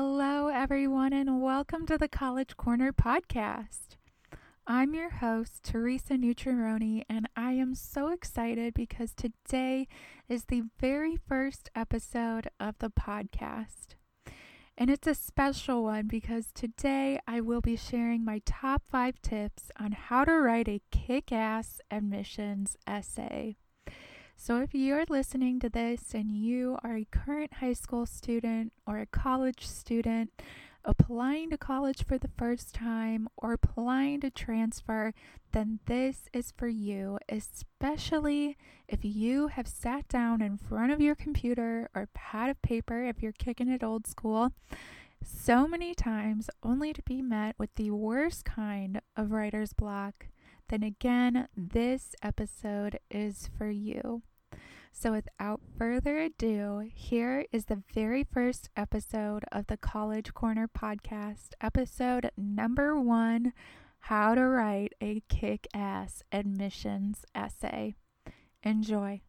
Hello, everyone, and welcome to the College Corner podcast. I'm your host, Teresa Nutrioni, and I am so excited because today is the very first episode of the podcast. And it's a special one because today I will be sharing my top five tips on how to write a kick ass admissions essay. So, if you're listening to this and you are a current high school student or a college student applying to college for the first time or applying to transfer, then this is for you, especially if you have sat down in front of your computer or pad of paper if you're kicking it old school so many times only to be met with the worst kind of writer's block then again, this episode is for you. So, without further ado, here is the very first episode of the College Corner podcast, episode number one How to Write a Kick Ass Admissions Essay. Enjoy.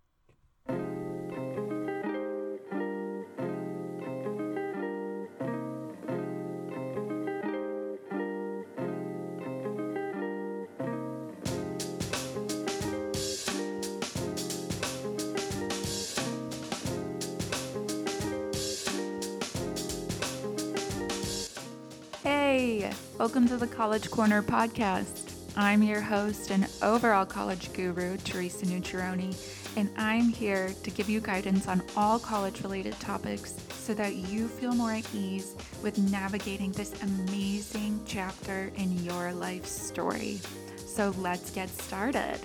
Welcome to the College Corner podcast. I'm your host and overall college guru, Teresa Nutrioni, and I'm here to give you guidance on all college related topics so that you feel more at ease with navigating this amazing chapter in your life story. So let's get started.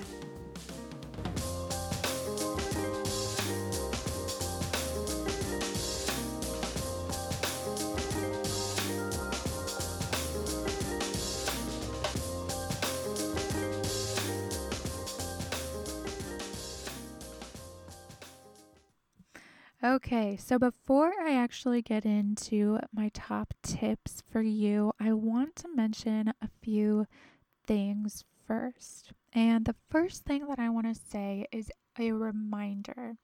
Okay, so before I actually get into my top tips for you, I want to mention a few things first. And the first thing that I want to say is a reminder.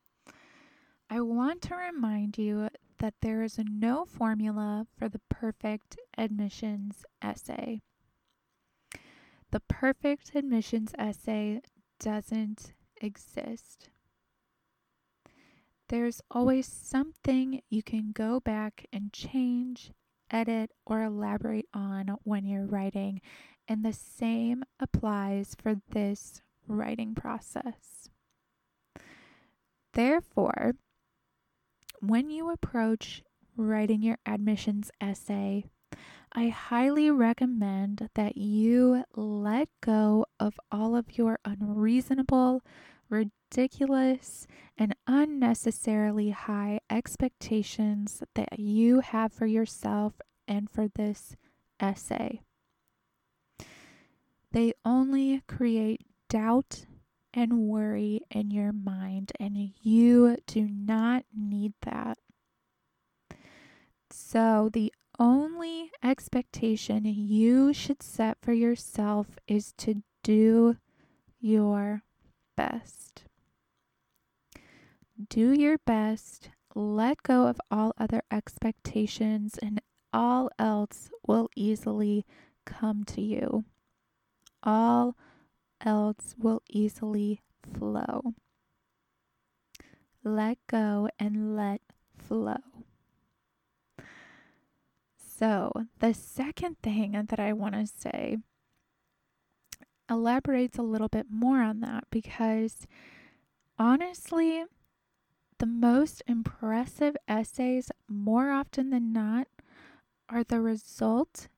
I want to remind you that there is no formula for the perfect admissions essay. The perfect admissions essay doesn't exist there's always something you can go back and change, edit, or elaborate on when you're writing. And the same applies for this writing process. Therefore, when you approach writing your admissions essay, I highly recommend that you let go of all of your unreasonable, ridiculous and unnecessarily high expectations that you have for yourself and for this essay. They only create doubt and worry in your mind, and you do not need that. So, the only expectation you should set for yourself is to do your best. Do your best, let go of all other expectations, and all else will easily come to you. All else will easily flow. Let go and let flow. So, the second thing that I want to say elaborates a little bit more on that because honestly, the most impressive essays, more often than not, are the result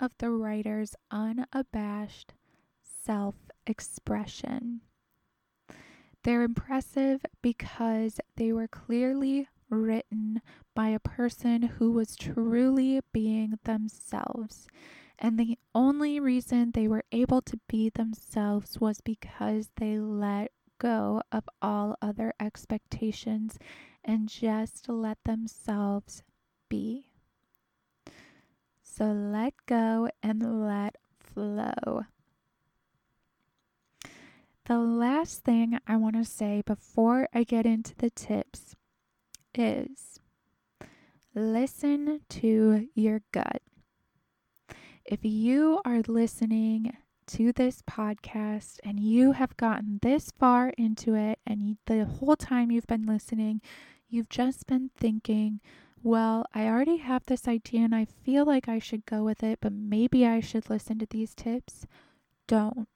of the writer's unabashed self expression. They're impressive because they were clearly written by a person who was truly being themselves and the only reason they were able to be themselves was because they let go of all other expectations and just let themselves be. So let go and let flow. The last thing I want to say before I get into the tips is listen to your gut. If you are listening to this podcast and you have gotten this far into it, and you, the whole time you've been listening, you've just been thinking, well, I already have this idea and I feel like I should go with it, but maybe I should listen to these tips. Don't.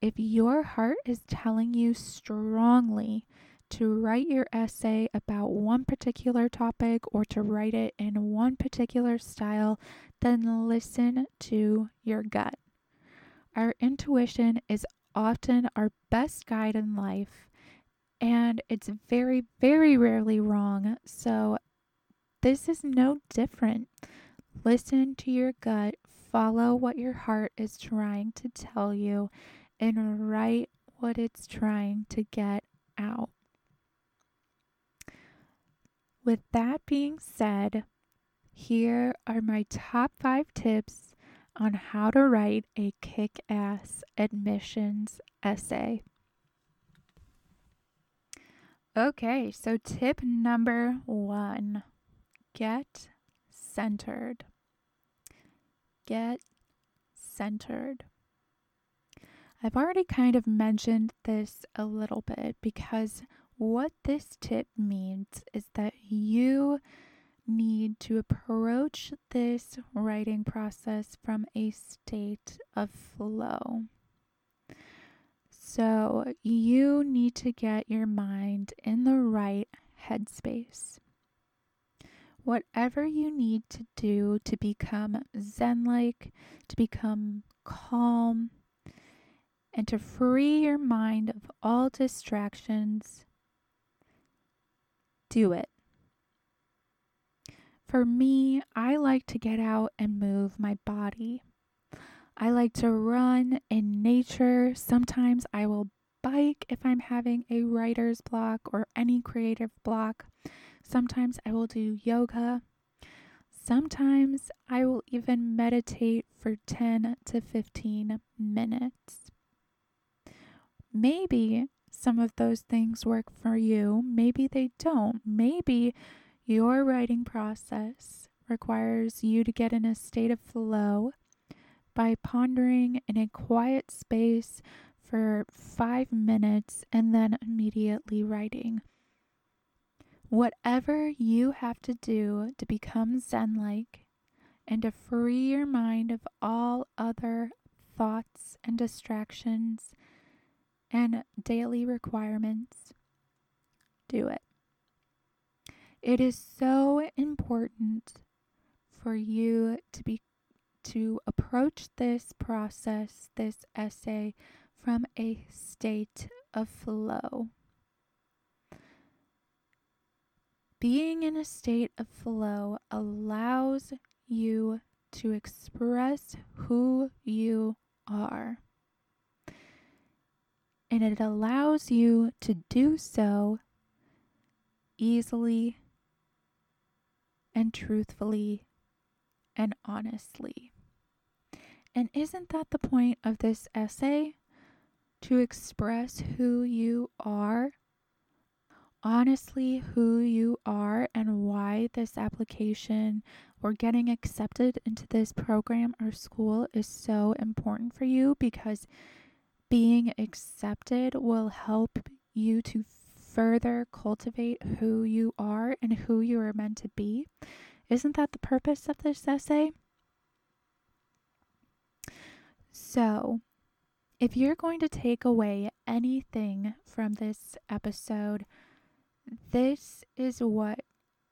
If your heart is telling you strongly to write your essay about one particular topic or to write it in one particular style, then listen to your gut. Our intuition is often our best guide in life, and it's very, very rarely wrong. So, this is no different. Listen to your gut, follow what your heart is trying to tell you, and write what it's trying to get out. With that being said, here are my top five tips on how to write a kick ass admissions essay. Okay, so tip number one get centered. Get centered. I've already kind of mentioned this a little bit because what this tip means is that you need to approach this writing process from a state of flow. So, you need to get your mind in the right headspace. Whatever you need to do to become Zen like, to become calm, and to free your mind of all distractions, do it. For me, I like to get out and move my body. I like to run in nature. Sometimes I will bike if I'm having a writer's block or any creative block. Sometimes I will do yoga. Sometimes I will even meditate for 10 to 15 minutes. Maybe some of those things work for you, maybe they don't. Maybe your writing process requires you to get in a state of flow by pondering in a quiet space for five minutes and then immediately writing. Whatever you have to do to become Zen like and to free your mind of all other thoughts and distractions and daily requirements, do it. It is so important for you to be to approach this process, this essay from a state of flow. Being in a state of flow allows you to express who you are and it allows you to do so easily and truthfully and honestly. And isn't that the point of this essay? To express who you are, honestly, who you are, and why this application or getting accepted into this program or school is so important for you because being accepted will help you to further cultivate who you are and who you are meant to be. Isn't that the purpose of this essay? So, if you're going to take away anything from this episode, this is what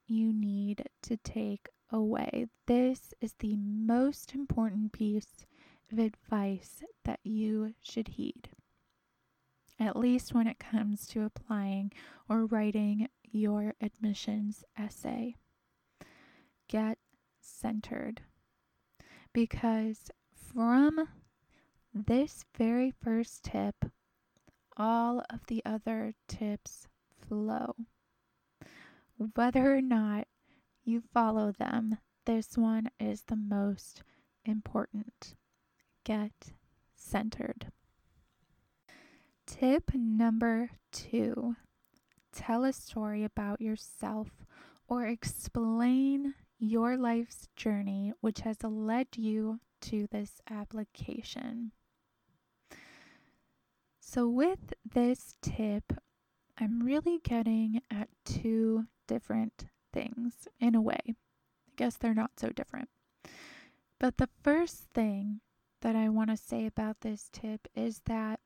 you need to take away. This is the most important piece of advice that you should heed, at least when it comes to applying or writing your admissions essay. Get centered because from this very first tip, all of the other tips flow. Whether or not you follow them, this one is the most important get centered. Tip number two tell a story about yourself or explain your life's journey which has led you to this application. So, with this tip, I'm really getting at two different things in a way. I guess they're not so different. But the first thing that I want to say about this tip is that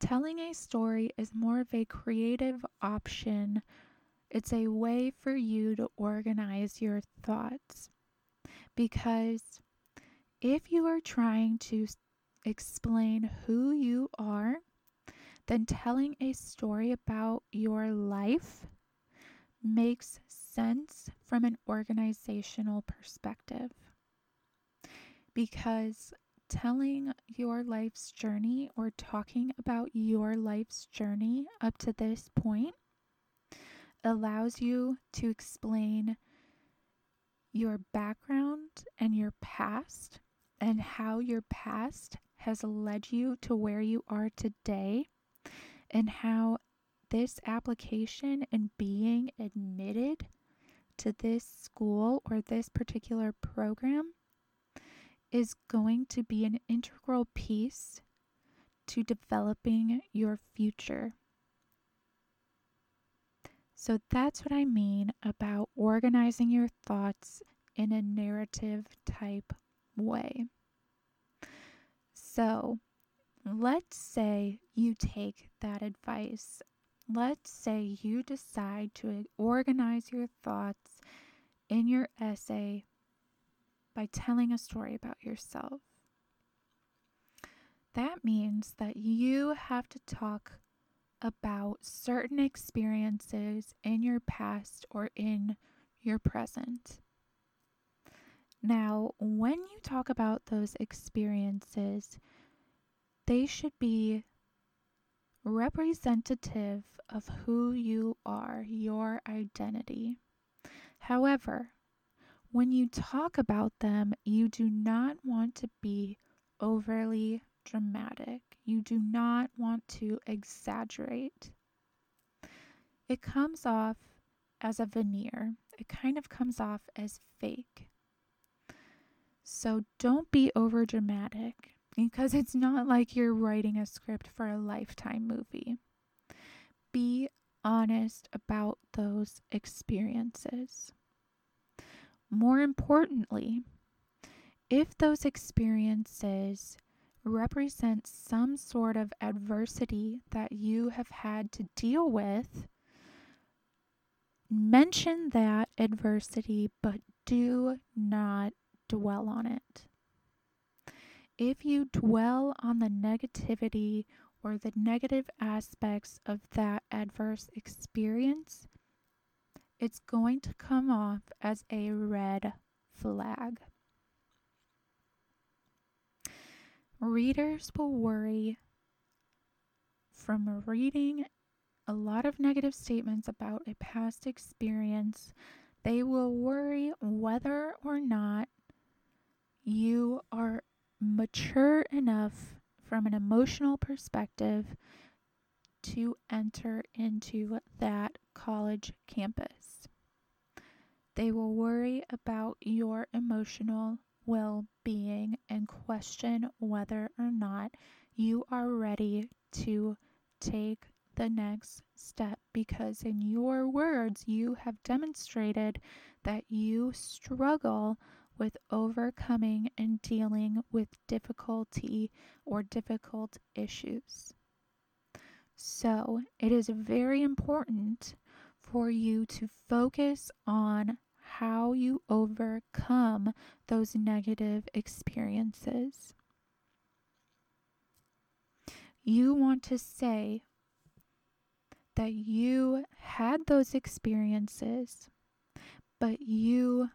telling a story is more of a creative option. It's a way for you to organize your thoughts. Because if you are trying to explain who you are, then telling a story about your life makes sense from an organizational perspective. Because telling your life's journey or talking about your life's journey up to this point allows you to explain your background and your past and how your past has led you to where you are today and how this application and being admitted to this school or this particular program is going to be an integral piece to developing your future. So that's what I mean about organizing your thoughts in a narrative type way. So let's say you take that advice. Let's say you decide to organize your thoughts in your essay by telling a story about yourself. That means that you have to talk about certain experiences in your past or in your present. Now, when you talk about those experiences, they should be representative of who you are, your identity. However, when you talk about them, you do not want to be overly dramatic. You do not want to exaggerate. It comes off as a veneer, it kind of comes off as fake. So don't be over dramatic because it's not like you're writing a script for a lifetime movie. Be honest about those experiences. More importantly, if those experiences represent some sort of adversity that you have had to deal with, mention that adversity, but do not dwell on it. If you dwell on the negativity or the negative aspects of that adverse experience, it's going to come off as a red flag. Readers will worry from reading a lot of negative statements about a past experience. They will worry whether or not you are mature enough from an emotional perspective to enter into that college campus. They will worry about your emotional well being and question whether or not you are ready to take the next step because, in your words, you have demonstrated that you struggle with overcoming and dealing with difficulty or difficult issues. So, it is very important for you to focus on how you overcome those negative experiences. You want to say that you had those experiences, but you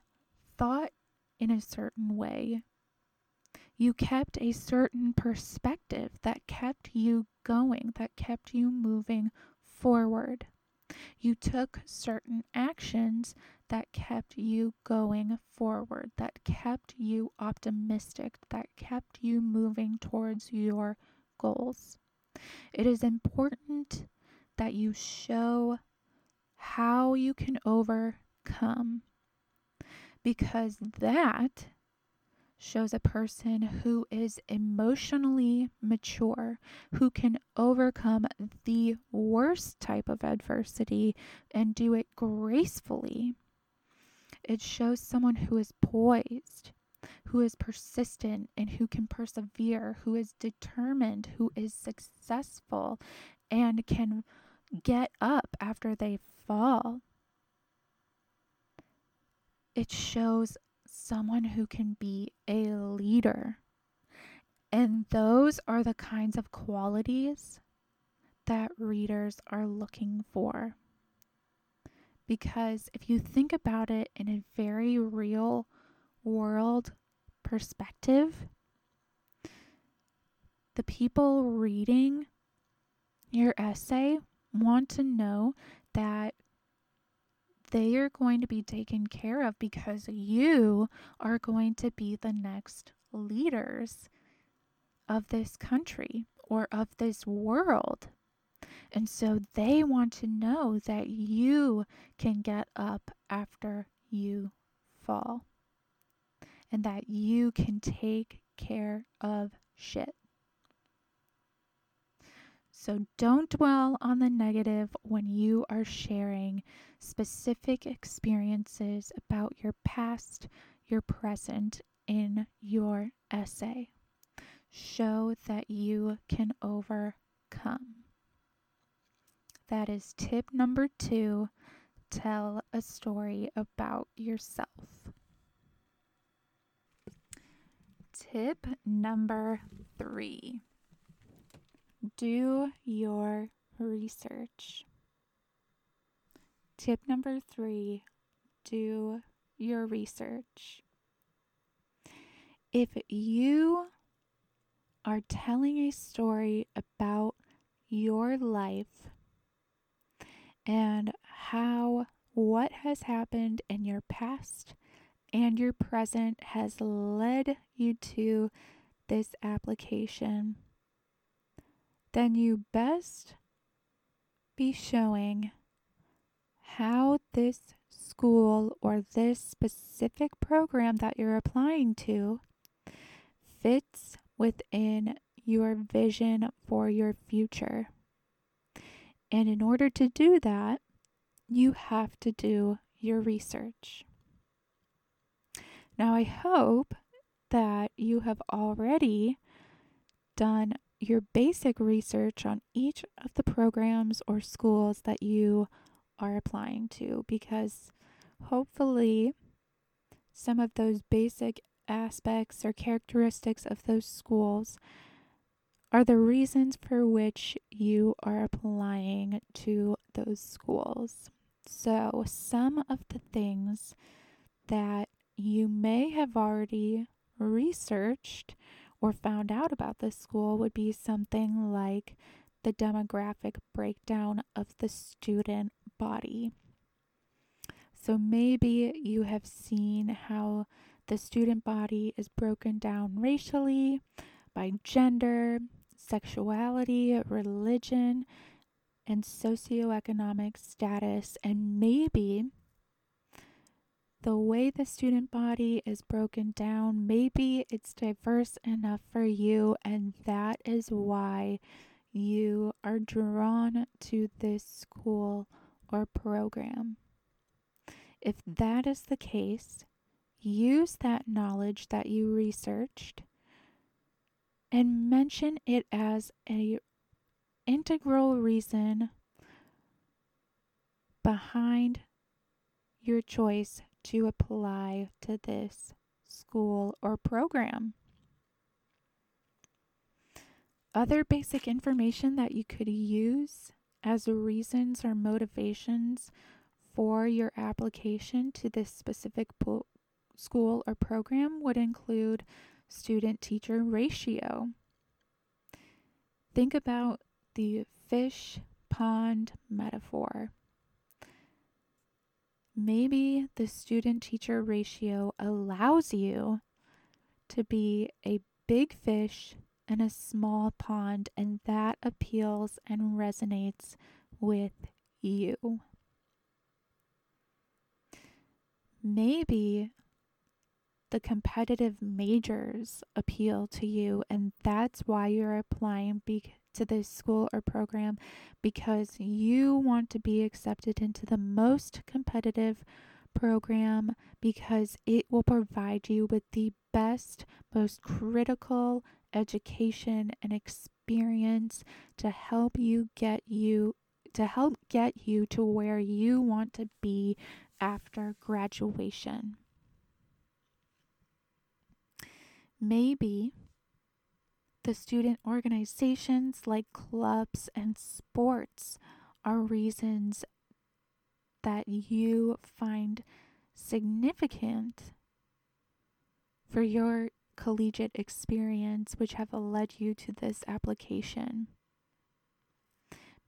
thought in a certain way. You kept a certain perspective that kept you going, that kept you moving forward. You took certain actions that kept you going forward, that kept you optimistic, that kept you moving towards your goals. It is important that you show how you can overcome. Because that shows a person who is emotionally mature, who can overcome the worst type of adversity and do it gracefully. It shows someone who is poised, who is persistent, and who can persevere, who is determined, who is successful, and can get up after they fall. It shows someone who can be a leader. And those are the kinds of qualities that readers are looking for. Because if you think about it in a very real world perspective, the people reading your essay want to know that they are going to be taken care of because you are going to be the next leaders of this country or of this world. And so they want to know that you can get up after you fall and that you can take care of shit. So don't dwell on the negative when you are sharing specific experiences about your past, your present in your essay. Show that you can overcome. That is tip number two tell a story about yourself. Tip number three do your research. Tip number three do your research. If you are telling a story about your life and how what has happened in your past and your present has led you to this application, then you best be showing how this school or this specific program that you're applying to fits within your vision for your future. And in order to do that, you have to do your research. Now, I hope that you have already done your basic research on each of the programs or schools that you are applying to because hopefully some of those basic aspects or characteristics of those schools are the reasons for which you are applying to those schools. So, some of the things that you may have already researched or found out about this school would be something like the demographic breakdown of the student body. So maybe you have seen how the student body is broken down racially, by gender, sexuality, religion, and socioeconomic status, and maybe the way the student body is broken down, maybe it's diverse enough for you, and that is why you are drawn to this school or program. If that is the case, use that knowledge that you researched and mention it as a integral reason behind your choice to apply to this school or program. Other basic information that you could use as reasons or motivations for your application to this specific po- school or program would include student teacher ratio. Think about the fish pond metaphor. Maybe the student teacher ratio allows you to be a big fish in a small pond, and that appeals and resonates with you. Maybe the competitive majors appeal to you, and that's why you're applying to this school or program because you want to be accepted into the most competitive program because it will provide you with the best, most critical education and experience to help you get you to help get you to where you want to be after graduation. Maybe the student organizations like clubs and sports are reasons that you find significant for your collegiate experience, which have led you to this application.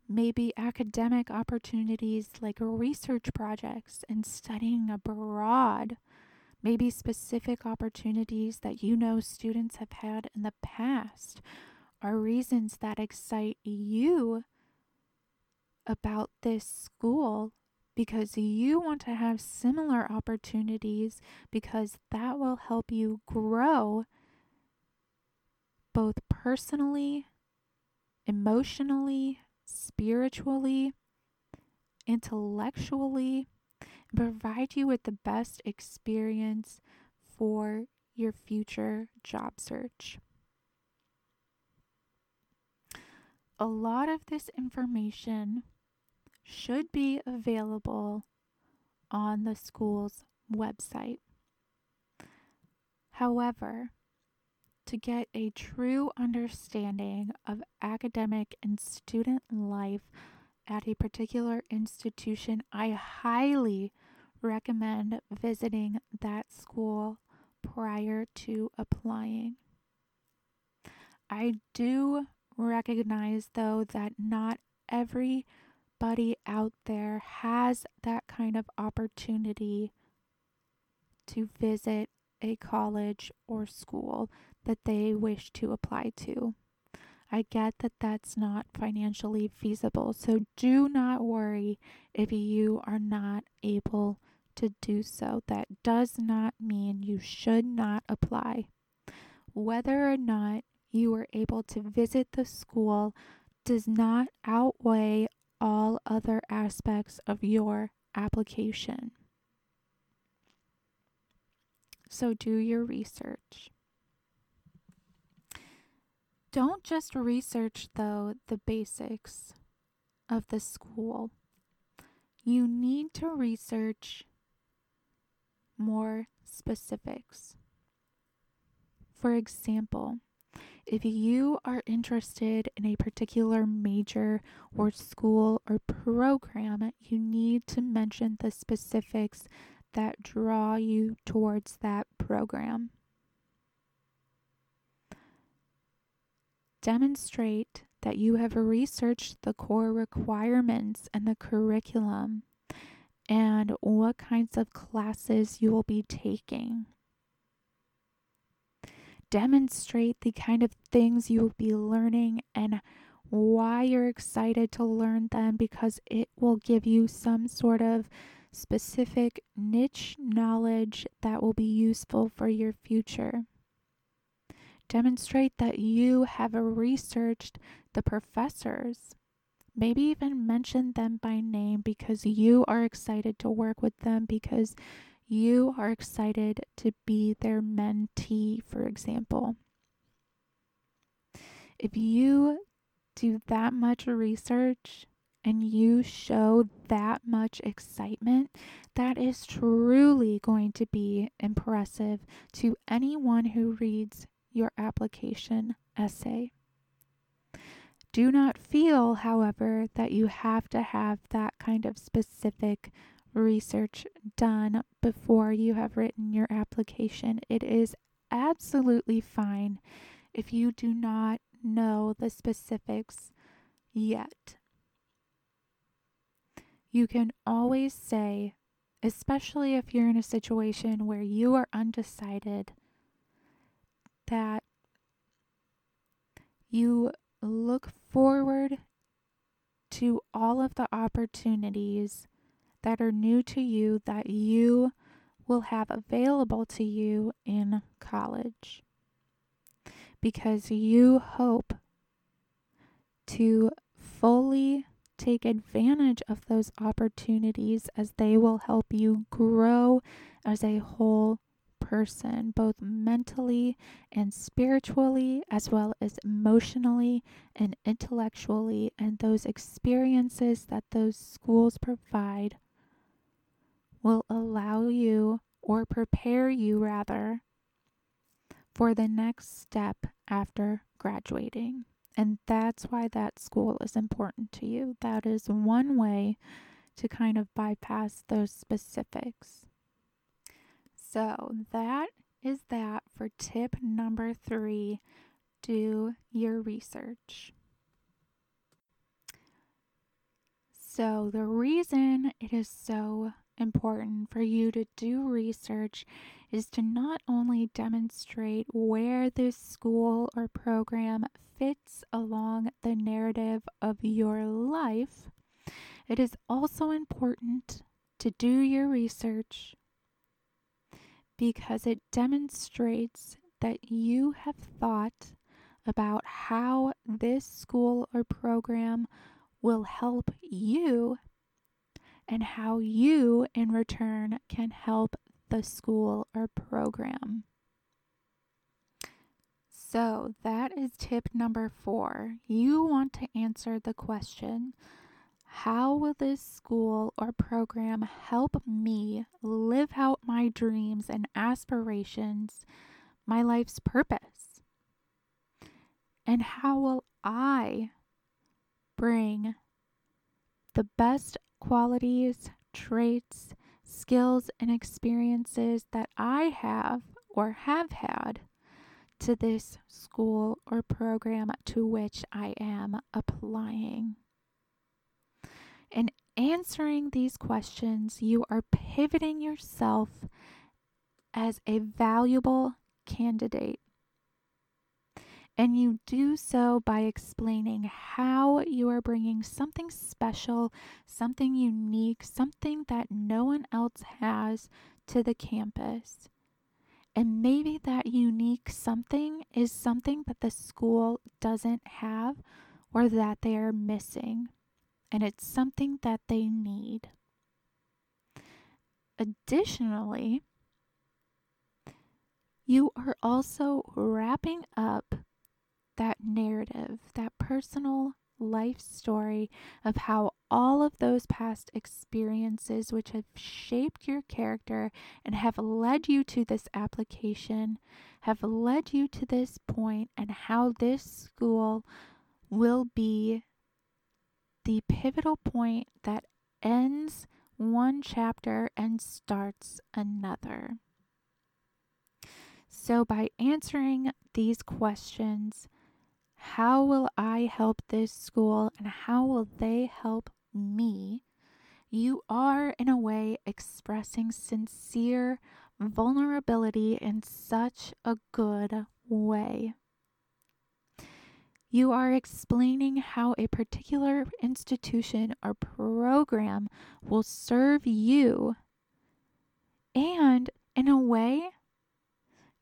Maybe academic opportunities like research projects and studying abroad. Maybe specific opportunities that you know students have had in the past are reasons that excite you about this school because you want to have similar opportunities because that will help you grow both personally, emotionally, spiritually, intellectually, and provide you with the best experience for your future job search. A lot of this information should be available on the school's website. However, to get a true understanding of academic and student life at a particular institution, I highly recommend visiting that school prior to applying. I do recognize, though, that not everybody out there has that kind of opportunity to visit a college or school that they wish to apply to. I get that that's not financially feasible, so do not worry if you are not able to do so. That does not mean you should not apply. Whether or not you are able to visit the school does not outweigh all other aspects of your application. So do your research. Don't just research, though, the basics of the school. You need to research more specifics. For example, if you are interested in a particular major or school or program, you need to mention the specifics that draw you towards that program. Demonstrate that you have researched the core requirements and the curriculum and what kinds of classes you will be taking demonstrate the kind of things you will be learning and why you're excited to learn them because it will give you some sort of specific niche knowledge that will be useful for your future. Demonstrate that you have researched the professors. Maybe even mention them by name because you are excited to work with them because you are excited to be their mentee, for example. If you do that much research and you show that much excitement, that is truly going to be impressive to anyone who reads your application essay. Do not feel, however, that you have to have that kind of specific research done before you have written your application. It is absolutely fine if you do not know the specifics yet. You can always say, especially if you're in a situation where you are undecided, that you look forward to all of the opportunities that are new to you that you will have available to you in college. Because you hope to fully take advantage of those opportunities as they will help you grow as a whole person, both mentally and spiritually, as well as emotionally and intellectually. And those experiences that those schools provide will allow you, or prepare you rather, for the next step after graduating. And that's why that school is important to you. That is one way to kind of bypass those specifics. So, that is that for tip number three do your research. So, the reason it is so important for you to do research is to not only demonstrate where this school or program fits along the narrative of your life, it is also important to do your research because it demonstrates that you have thought about how this school or program will help you and how you, in return, can help the school or program. So, that is tip number four. You want to answer the question how will this school or program help me live out my dreams and aspirations, my life's purpose? And how will I bring the best qualities, traits, skills, and experiences that I have or have had to this school or program to which I am applying? In answering these questions, you are pivoting yourself as a valuable candidate. And you do so by explaining how you are bringing something special, something unique, something that no one else has to the campus. And maybe that unique something is something that the school doesn't have or that they are missing and it's something that they need. Additionally, you are also wrapping up that narrative, that personal life story of how all of those past experiences, which have shaped your character and have led you to this application, have led you to this point, and how this school will be the pivotal point that ends one chapter and starts another. So, by answering these questions, how will I help this school and how will they help me? You are, in a way, expressing sincere vulnerability in such a good way. You are explaining how a particular institution or program will serve you. And in a way,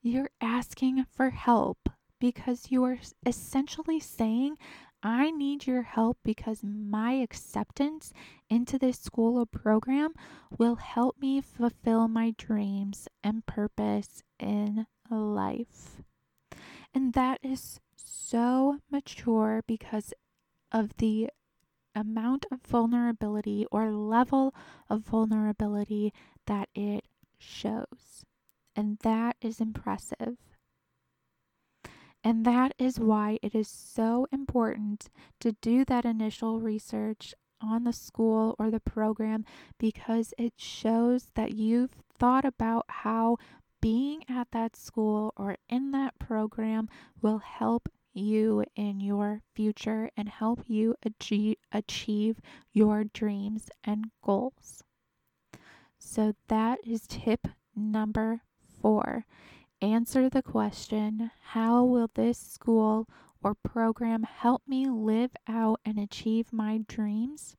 you're asking for help because you are essentially saying, I need your help because my acceptance into this school or program will help me fulfill my dreams and purpose in life. And that is so mature because of the amount of vulnerability or level of vulnerability that it shows. And that is impressive. And that is why it is so important to do that initial research on the school or the program because it shows that you've thought about how being at that school or in that program will help you in your future and help you achieve, achieve your dreams and goals. So, that is tip number four. Answer the question How will this school or program help me live out and achieve my dreams?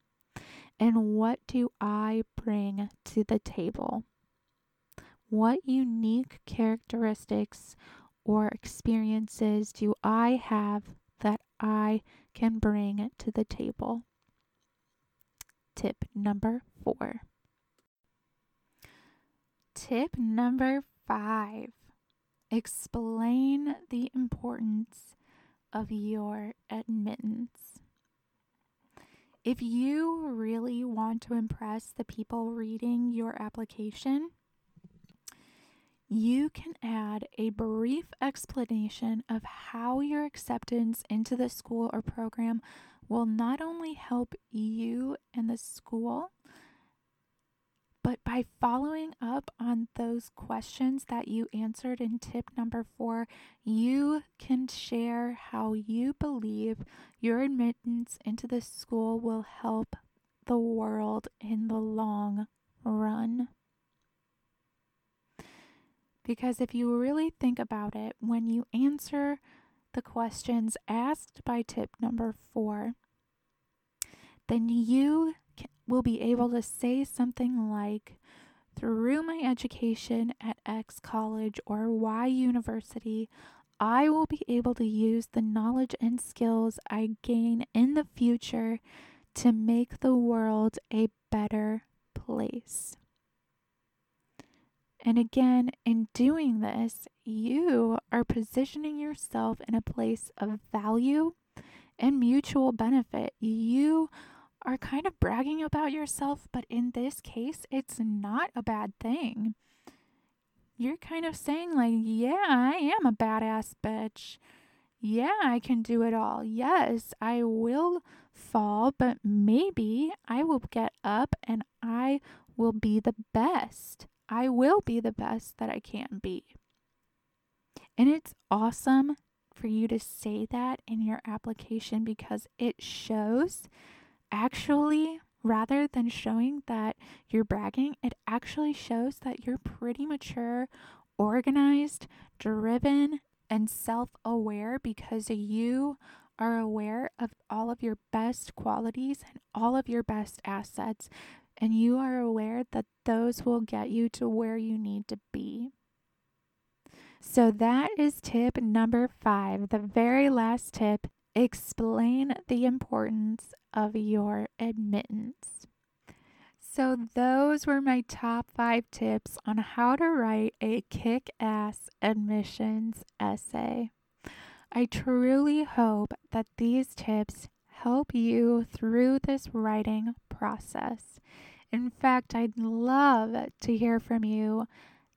And what do I bring to the table? What unique characteristics or experiences do I have that I can bring to the table? Tip number four. Tip number five explain the importance of your admittance. If you really want to impress the people reading your application, you can add a brief explanation of how your acceptance into the school or program will not only help you and the school, but by following up on those questions that you answered in tip number four, you can share how you believe your admittance into the school will help the world in the long run. Because if you really think about it, when you answer the questions asked by tip number four, then you will be able to say something like, through my education at X college or Y university, I will be able to use the knowledge and skills I gain in the future to make the world a better place. And again, in doing this, you are positioning yourself in a place of value and mutual benefit. You are kind of bragging about yourself, but in this case, it's not a bad thing. You're kind of saying, like, yeah, I am a badass bitch. Yeah, I can do it all. Yes, I will fall, but maybe I will get up and I will be the best. I will be the best that I can be. And it's awesome for you to say that in your application because it shows actually, rather than showing that you're bragging, it actually shows that you're pretty mature, organized, driven, and self aware because you are aware of all of your best qualities and all of your best assets, and you are aware that those will get you to where you need to be. So, that is tip number five, the very last tip. Explain the importance of your admittance. So, those were my top five tips on how to write a kick ass admissions essay. I truly hope that these tips help you through this writing process. In fact, I'd love to hear from you.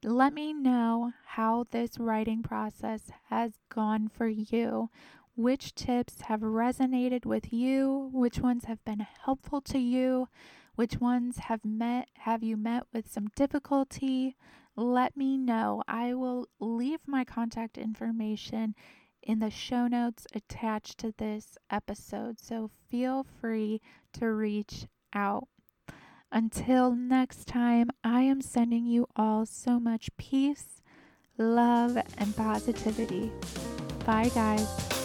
Let me know how this writing process has gone for you which tips have resonated with you, which ones have been helpful to you, which ones have met have you met with some difficulty. Let me know. I will leave my contact information in the show notes attached to this episode, so feel free to reach out. Until next time, I am sending you all so much peace, love, and positivity. Bye, guys.